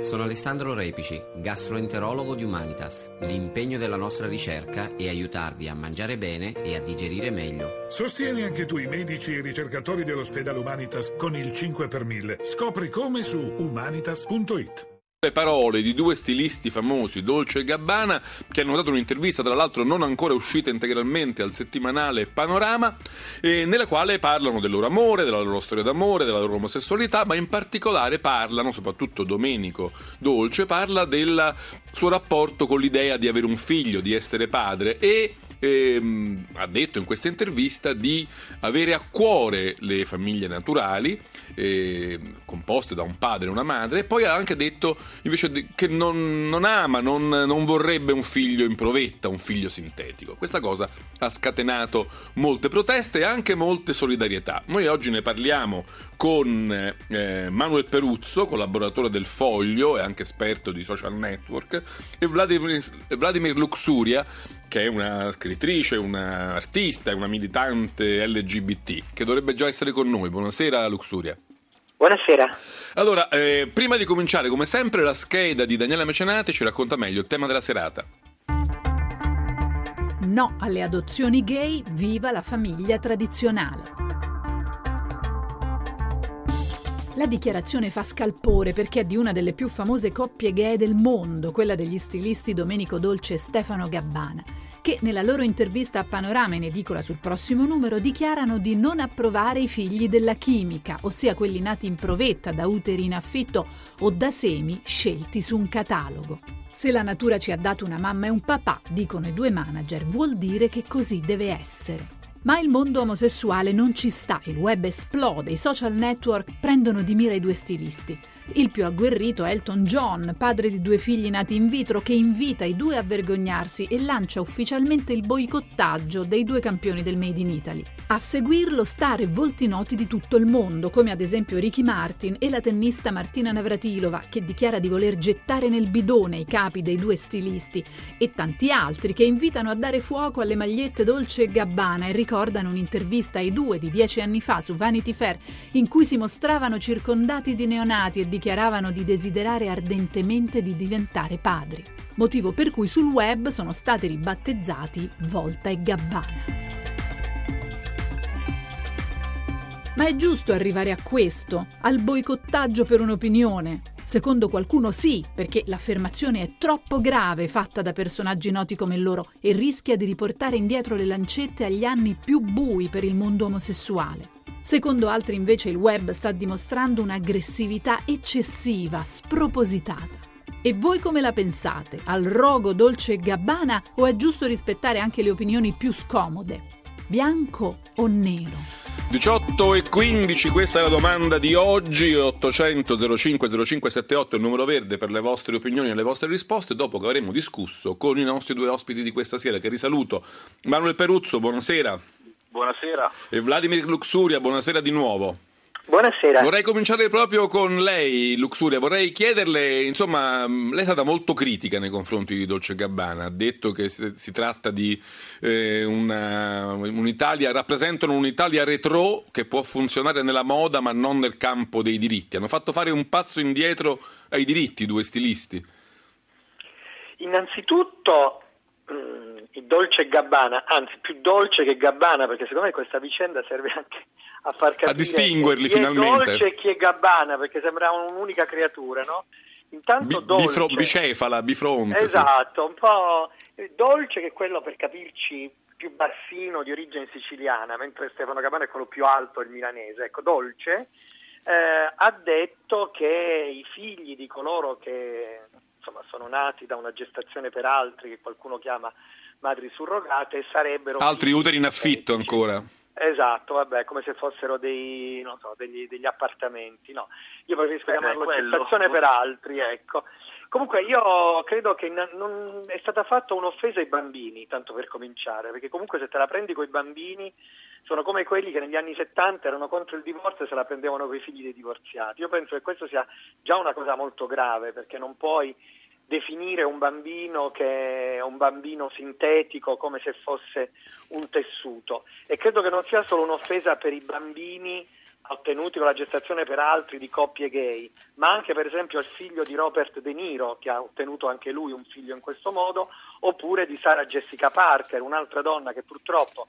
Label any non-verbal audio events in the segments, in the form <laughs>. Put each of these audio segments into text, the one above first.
Sono Alessandro Repici, gastroenterologo di Humanitas. L'impegno della nostra ricerca è aiutarvi a mangiare bene e a digerire meglio. Sostieni anche tu i medici e i ricercatori dell'ospedale Humanitas con il 5 per 1000. Scopri come su humanitas.it. Le parole di due stilisti famosi, Dolce e Gabbana, che hanno dato un'intervista, tra l'altro non ancora uscita integralmente al settimanale Panorama, eh, nella quale parlano del loro amore, della loro storia d'amore, della loro omosessualità, ma in particolare parlano, soprattutto Domenico Dolce, parla del suo rapporto con l'idea di avere un figlio, di essere padre e ehm, ha detto in questa intervista di avere a cuore le famiglie naturali, eh, composte da un padre e una madre, e poi ha anche detto invece che non, non ama, non, non, vorrebbe un figlio in provetta, un figlio sintetico. Questa cosa ha scatenato molte proteste e anche molte solidarietà. Noi oggi ne parliamo con eh, Manuel Peruzzo, collaboratore del Foglio e anche esperto di social network, e Vladimir, Vladimir Luxuria, che è una scrittrice, una artista e una militante LGBT, che dovrebbe già essere con noi. Buonasera Luxuria. Buonasera. Allora, eh, prima di cominciare, come sempre, la scheda di Daniela Mecenate ci racconta meglio il tema della serata. No alle adozioni gay, viva la famiglia tradizionale. La dichiarazione fa scalpore perché è di una delle più famose coppie gay del mondo, quella degli stilisti Domenico Dolce e Stefano Gabbana, che nella loro intervista a Panorama in edicola sul prossimo numero dichiarano di non approvare i figli della chimica, ossia quelli nati in provetta da uteri in affitto o da semi scelti su un catalogo. Se la natura ci ha dato una mamma e un papà, dicono i due manager, vuol dire che così deve essere. Ma il mondo omosessuale non ci sta, il web esplode, i social network prendono di mira i due stilisti. Il più agguerrito è Elton John, padre di due figli nati in vitro, che invita i due a vergognarsi e lancia ufficialmente il boicottaggio dei due campioni del Made in Italy. A seguirlo stare volti noti di tutto il mondo, come ad esempio Ricky Martin e la tennista Martina Navratilova, che dichiara di voler gettare nel bidone i capi dei due stilisti, e tanti altri che invitano a dare fuoco alle magliette Dolce e Gabbana e ricordano un'intervista ai due di dieci anni fa su Vanity Fair, in cui si mostravano circondati di neonati e dichiaravano di desiderare ardentemente di diventare padri. Motivo per cui sul web sono stati ribattezzati Volta e Gabbana. Ma è giusto arrivare a questo, al boicottaggio per un'opinione? Secondo qualcuno sì, perché l'affermazione è troppo grave fatta da personaggi noti come loro e rischia di riportare indietro le lancette agli anni più bui per il mondo omosessuale. Secondo altri invece il web sta dimostrando un'aggressività eccessiva, spropositata. E voi come la pensate? Al rogo dolce e gabbana o è giusto rispettare anche le opinioni più scomode? Bianco o nero? 18 e 15, questa è la domanda di oggi, 800 05 0578 il numero verde per le vostre opinioni e le vostre risposte, dopo che avremo discusso con i nostri due ospiti di questa sera, che risaluto. Manuel Peruzzo, buonasera. Buonasera. E Vladimir Luxuria, buonasera di nuovo. Buonasera. Vorrei cominciare proprio con lei, Luxuria. Vorrei chiederle, insomma, lei è stata molto critica nei confronti di Dolce Gabbana. Ha detto che si, tratta di eh, una, un'Italia, rappresentano un'Italia retro che può funzionare nella moda ma non nel campo dei diritti. Hanno fatto fare un passo indietro ai diritti i due stilisti. Innanzitutto mm, Dolce Gabbana, anzi più dolce che Gabbana, perché secondo me questa vicenda serve anche a far capire a distinguerli chi finalmente. è dolce e chi è gabbana, perché sembra un'unica creatura, no? Intanto Bi- dolce. Bifro- bicefala, bifronte. Esatto, sì. un po' dolce che è quello per capirci più bassino di origine siciliana, mentre Stefano Gabbana è quello più alto, il milanese. Ecco, dolce eh, ha detto che i figli di coloro che insomma, sono nati da una gestazione per altri, che qualcuuno chiama madri surrogate, sarebbero... Altri uteri in affitto ancora. Esatto, vabbè, come se fossero dei, so, degli, degli, appartamenti, no. Io preferisco Beh, chiamarlo gestazione per altri, ecco. Comunque io credo che non è stata fatta un'offesa ai bambini, tanto per cominciare, perché comunque se te la prendi con i bambini sono come quelli che negli anni 70 erano contro il divorzio e se la prendevano con i figli dei divorziati. Io penso che questo sia già una cosa molto grave, perché non puoi definire un bambino che è un bambino sintetico come se fosse un tessuto. E credo che non sia solo un'offesa per i bambini ottenuti con la gestazione per altri di coppie gay, ma anche per esempio il figlio di Robert De Niro, che ha ottenuto anche lui un figlio in questo modo, oppure di Sara Jessica Parker, un'altra donna che purtroppo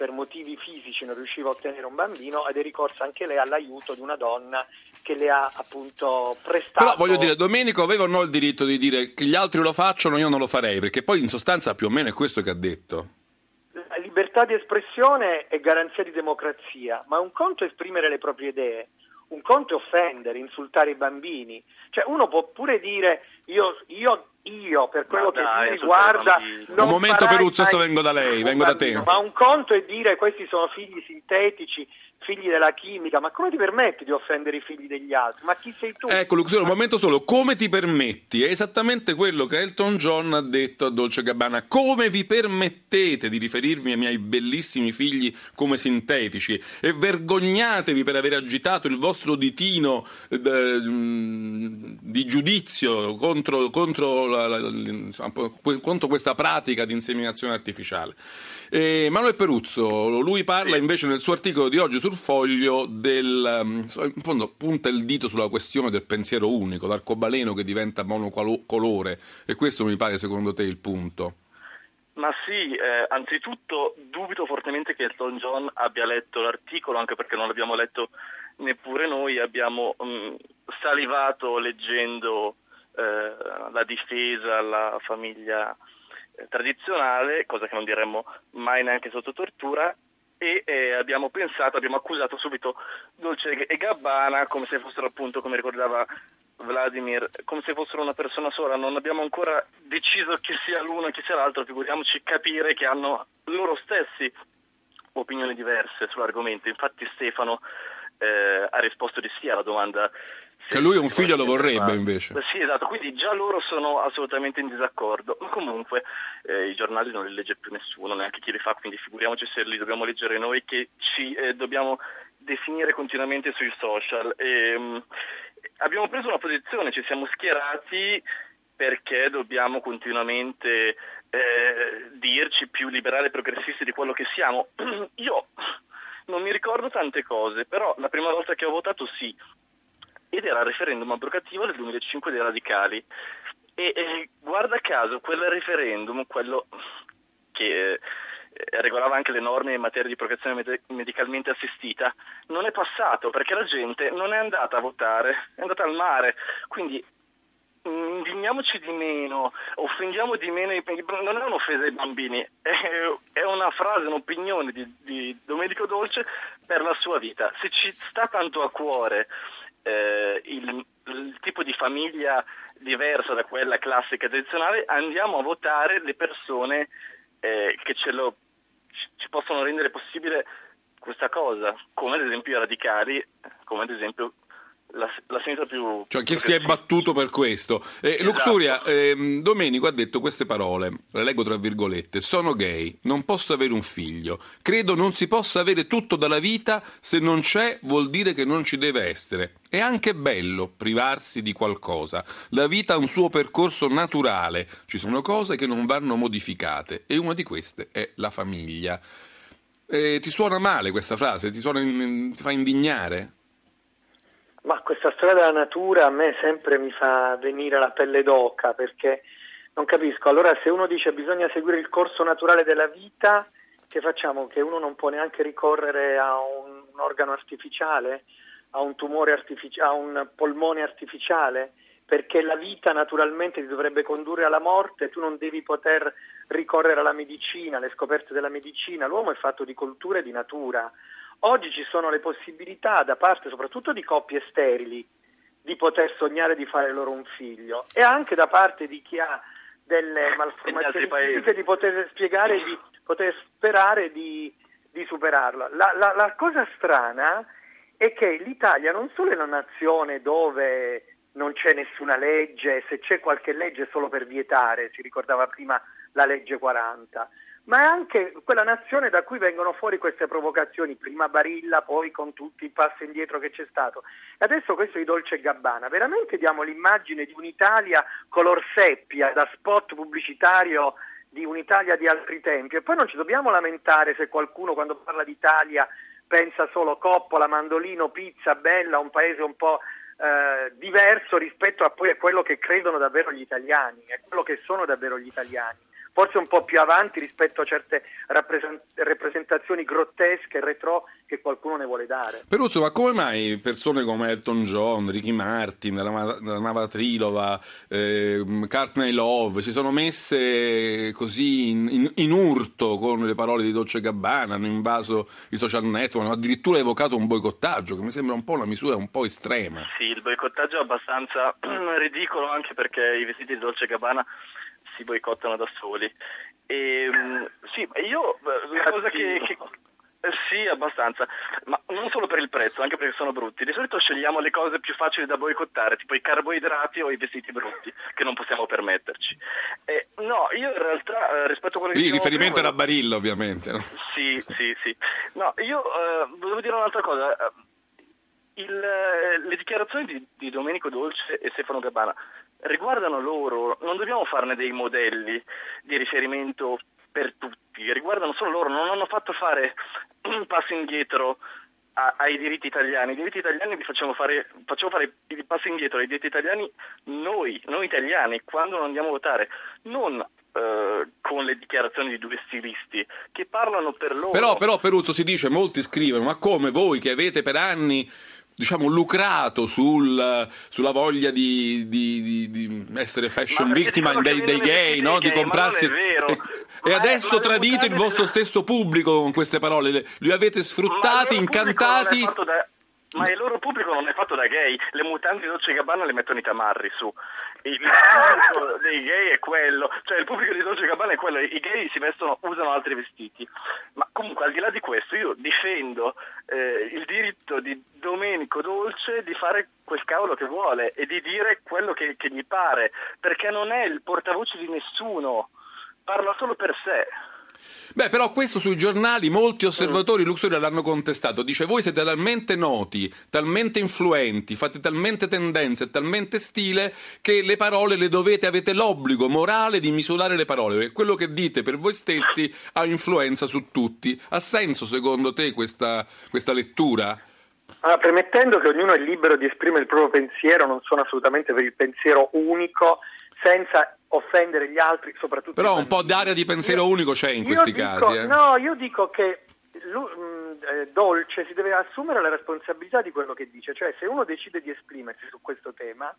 per motivi fisici non riusciva a ottenere un bambino ed è ricorsa anche lei all'aiuto di una donna che le ha appunto prestato. Però voglio dire, Domenico aveva o no il diritto di dire che gli altri lo facciano, io non lo farei, perché poi in sostanza più o meno è questo che ha detto. La libertà di espressione è garanzia di democrazia, ma un conto è esprimere le proprie idee, un conto è offendere, insultare i bambini. Cioè uno può pure dire io, io, io per quello ma che dai, mi riguarda... Un momento Peruzzo, sto vengo da lei, vengo da te. Ma un conto è dire questi sono figli sintetici, figli della chimica, ma come ti permetti di offendere i figli degli altri? Ma chi sei tu? Ecco, Luxoro, un momento solo, come ti permetti? È esattamente quello che Elton John ha detto a Dolce Gabbana. Come vi permettete di riferirvi ai miei bellissimi figli come sintetici? E vergognatevi per aver agitato il vostro ditino eh, di giudizio contro, contro, la, la, insomma, contro questa pratica di inseminazione artificiale. E Manuel Peruzzo, lui parla invece nel suo articolo di oggi sul foglio del, mm, in fondo punta il dito sulla questione del pensiero unico, l'arcobaleno che diventa monocolore e questo mi pare secondo te il punto. Ma sì, eh, anzitutto dubito fortemente che Elton John abbia letto l'articolo, anche perché non l'abbiamo letto neppure noi, abbiamo mh, mm, salivato leggendo eh, la difesa alla famiglia tradizionale, cosa che non diremmo mai neanche sotto tortura, e eh, abbiamo pensato, abbiamo accusato subito Dolce e Gabbana come se fossero appunto, come ricordava Vladimir, come se fossero una persona sola. Non abbiamo ancora deciso chi sia l'uno e chi sia l'altro, figuriamoci capire che hanno loro stessi opinioni diverse sull'argomento. Infatti Stefano eh, ha risposto di sì alla domanda che lui un figlio lo vorrebbe invece. Sì, esatto, quindi già loro sono assolutamente in disaccordo, ma comunque eh, i giornali non li legge più nessuno, neanche chi li fa, quindi figuriamoci se li dobbiamo leggere noi che ci eh, dobbiamo definire continuamente sui social. E, um, abbiamo preso una posizione, ci siamo schierati perché dobbiamo continuamente eh, dirci più liberali e progressisti di quello che siamo. <clears throat> Io non mi ricordo tante cose, però la prima volta che ho votato sì, ed era il referendum abrogativo del 2005 dei radicali. E, e guarda caso, quel referendum, quello che eh, regolava anche le norme in materia di procreazione med- medicalmente assistita, non è passato perché la gente non è andata a votare, è andata al mare. Quindi indigniamoci di meno, offendiamo di meno i non è un'offesa ai bambini, è, è una frase, un'opinione di, di Domenico Dolce per la sua vita. Se ci sta tanto a cuore eh, il, il, tipo di famiglia diversa da quella classica tradizionale, andiamo a votare le persone eh, che ce lo, ci possono rendere possibile questa cosa, come ad esempio i radicali, come ad esempio la, la sinistra più... Cioè chi si è battuto per questo. Eh, esatto. Luxuria, eh, Domenico ha detto queste parole, le leggo tra virgolette, sono gay, non posso avere un figlio, credo non si possa avere tutto dalla vita, se non c'è vuol dire che non ci deve essere. È anche bello privarsi di qualcosa, la vita ha un suo percorso naturale, ci sono cose che non vanno modificate e una di queste è la famiglia. Eh, ti suona male questa frase? Ti, suona in, ti fa indignare? Ma questa storia della natura a me sempre mi fa venire la pelle d'oca perché non capisco. Allora se uno dice bisogna seguire il corso naturale della vita, che facciamo? Che uno non può neanche ricorrere a un, un organo artificiale, a un tumore artificiale, a un polmone artificiale? Perché la vita naturalmente ti dovrebbe condurre alla morte, tu non devi poter ricorrere alla medicina, alle scoperte della medicina. L'uomo è fatto di cultura e di natura. Oggi ci sono le possibilità da parte soprattutto di coppie sterili di poter sognare di fare loro un figlio e anche da parte di chi ha delle <laughs> malformazioni fisiche di poter spiegare di poter sperare di, di superarla. La, la, la cosa strana è che l'Italia non solo è una nazione dove non c'è nessuna legge, se c'è qualche legge è solo per vietare, si ricordava prima la legge 40, ma è anche quella nazione da cui vengono fuori queste provocazioni, prima Barilla, poi con tutti i passi indietro che c'è stato. E adesso questo di Dolce Gabbana, veramente diamo l'immagine di un'Italia color seppia, da spot pubblicitario di un'Italia di altri tempi. E poi non ci dobbiamo lamentare se qualcuno quando parla d'Italia pensa solo coppola, mandolino, pizza, bella, un paese un po' eh, diverso rispetto a poi a quello che credono davvero gli italiani, a quello che sono davvero gli italiani forse un po' più avanti rispetto a certe rappresentazioni grottesche e retro che qualcuno ne vuole dare. Peruzzo, ma come mai persone come Elton John, Ricky Martin, Nava Trilova, eh, Courtney Love si sono messe così in, in, in, urto con le parole di Dolce Gabbana, hanno invaso i social network, hanno addirittura evocato un boicottaggio, che mi sembra un po' una misura un po' estrema. Sì, il boicottaggio è abbastanza <clears throat> ridicolo anche perché i vestiti di Dolce Gabbana si boicottano da soli. E, ehm, sì, io la cosa che, che eh, sì, abbastanza, ma non solo per il prezzo, anche perché sono brutti. Di solito scegliamo le cose più facili da boicottare, tipo i carboidrati o i vestiti brutti, che non possiamo permetterci. Eh, no, io in realtà eh, rispetto a quello che Il riferimento prima, era Barillo, ovviamente. No? Sì, sì, sì. No, io eh, volevo dire un'altra cosa. Il, le dichiarazioni di, di Domenico Dolce e Stefano Gabbana riguardano loro, non dobbiamo farne dei modelli di riferimento per tutti, riguardano solo loro, non hanno fatto fare un passo indietro a, ai diritti italiani, i diritti italiani li facciamo fare, facciamo fare i passi indietro ai diritti italiani noi, noi italiani, quando non andiamo a votare, non Uh, con le dichiarazioni di due stilisti che parlano per loro. Però, però Peruzzo si dice, molti scrivono, ma come voi che avete per anni diciamo, lucrato sul, sulla voglia di, di, di, di essere fashion victim dei, dei gay, no? di comprarsi. E, e adesso tradito il vostro stesso pubblico con queste parole, li avete sfruttati, incantati. Ma il loro pubblico non è fatto da gay, le mutande di Dolce Gabbana le mettono i tamarri su. Il <laughs> pubblico dei gay è quello, cioè il pubblico di Dolce Gabbana è quello, i gay si vestono, usano altri vestiti. Ma comunque al di là di questo io difendo eh, il diritto di Di fare quel cavolo che vuole e di dire quello che, che gli pare, perché non è il portavoce di nessuno, parla solo per sé. Beh, però questo sui giornali molti osservatori Luxuria l'hanno contestato. Dice: Voi siete talmente noti, talmente influenti, fate talmente tendenze, talmente stile che le parole le dovete, avete l'obbligo morale di misurare le parole. Perché quello che dite per voi stessi ha influenza su tutti. Ha senso secondo te questa, questa lettura? Allora, premettendo che ognuno è libero di esprimere il proprio pensiero, non sono assolutamente per il pensiero unico, senza offendere gli altri, soprattutto. Però un po' d'aria di pensiero io, unico c'è in questi dico, casi. Eh. No, io dico che eh, Dolce si deve assumere la responsabilità di quello che dice, cioè se uno decide di esprimersi su questo tema,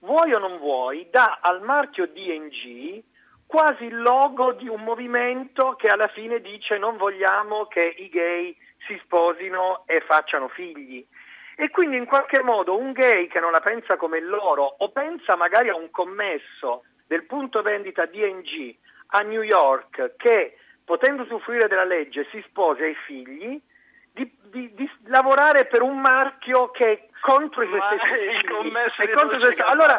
vuoi o non vuoi, dà al marchio DNG quasi il logo di un movimento che alla fine dice non vogliamo che i gay si sposino e facciano figli. E quindi in qualche modo un gay che non la pensa come loro o pensa magari a un commesso del punto vendita DNG a New York che potendo usufruire della legge si sposa e ha figli, di, di, di, lavorare per un marchio che è contro i suoi stessi Allora,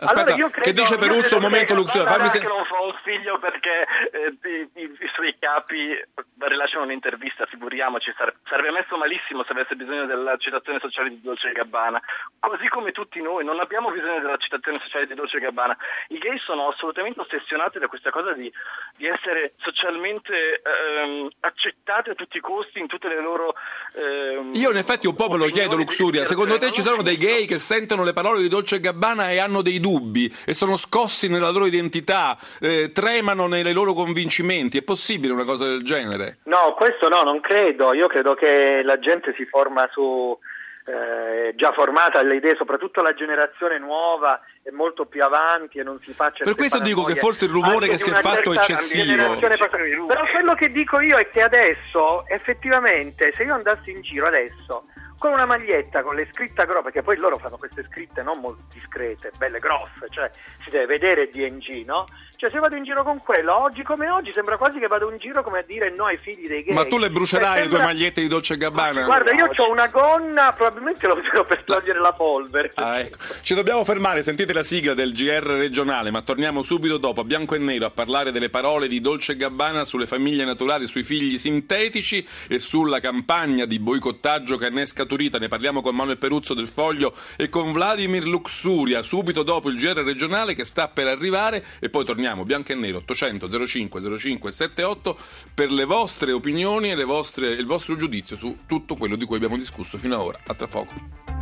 Aspetta, allora che dice Peruzzo un momento Luxuria fammi se... che non fa un figlio perché eh, i, i, i, suoi capi rilasciano un'intervista figuriamoci sarebbe messo malissimo se avesse bisogno della citazione sociale di Dolce Gabbana. Così come tutti noi non abbiamo bisogno della citazione sociale di Dolce Gabbana. I gay sono assolutamente ossessionati da questa cosa di, di essere socialmente ehm, accettati a tutti i costi in tutte le loro ehm, io in effetti un po' me lo chiedo Luxuria. secondo te ci sono dei gay che sentono le parole di Dolce Gabbana e hanno dei dubbi dubbi e sono scossi nella loro identità, eh, tremano nei loro convincimenti. È possibile una cosa del genere? No, questo no, non credo. Io credo che la gente si forma su eh, già formata alle idee, soprattutto la generazione nuova è molto più avanti e non si faccia Per questo dico che forse il rumore che si è fatto è eccessivo. Però quello che dico io è che adesso effettivamente se io andassi in giro adesso con una maglietta con le scritte grosse, perché poi loro fanno queste scritte non molto discrete, belle grosse, cioè si deve vedere DNG, no? Cioè se vado in giro con quello, oggi come oggi, sembra quasi che vado in giro come a dire no ai figli dei gay. Ma tu le brucerai cioè, sembra... le tue magliette di Dolce Gabbana? Guarda, io ho una gonna, probabilmente lo userò per togliere la polvere. Ah, ecco. Ci dobbiamo fermare, sentite la sigla del GR regionale, ma torniamo subito dopo, a bianco e nero, a parlare delle parole di Dolce Gabbana sulle famiglie naturali, sui figli sintetici e sulla campagna di boicottaggio che innesca scaturita. Ne parliamo con Manuel Peruzzo del Foglio e con Vladimir Luxuria subito dopo il GR regionale che sta per arrivare e poi torniamo bianco e nero 800 05 05 78 per le vostre opinioni e vostre, il vostro giudizio su tutto quello di cui abbiamo discusso fino ad ora. A tra poco.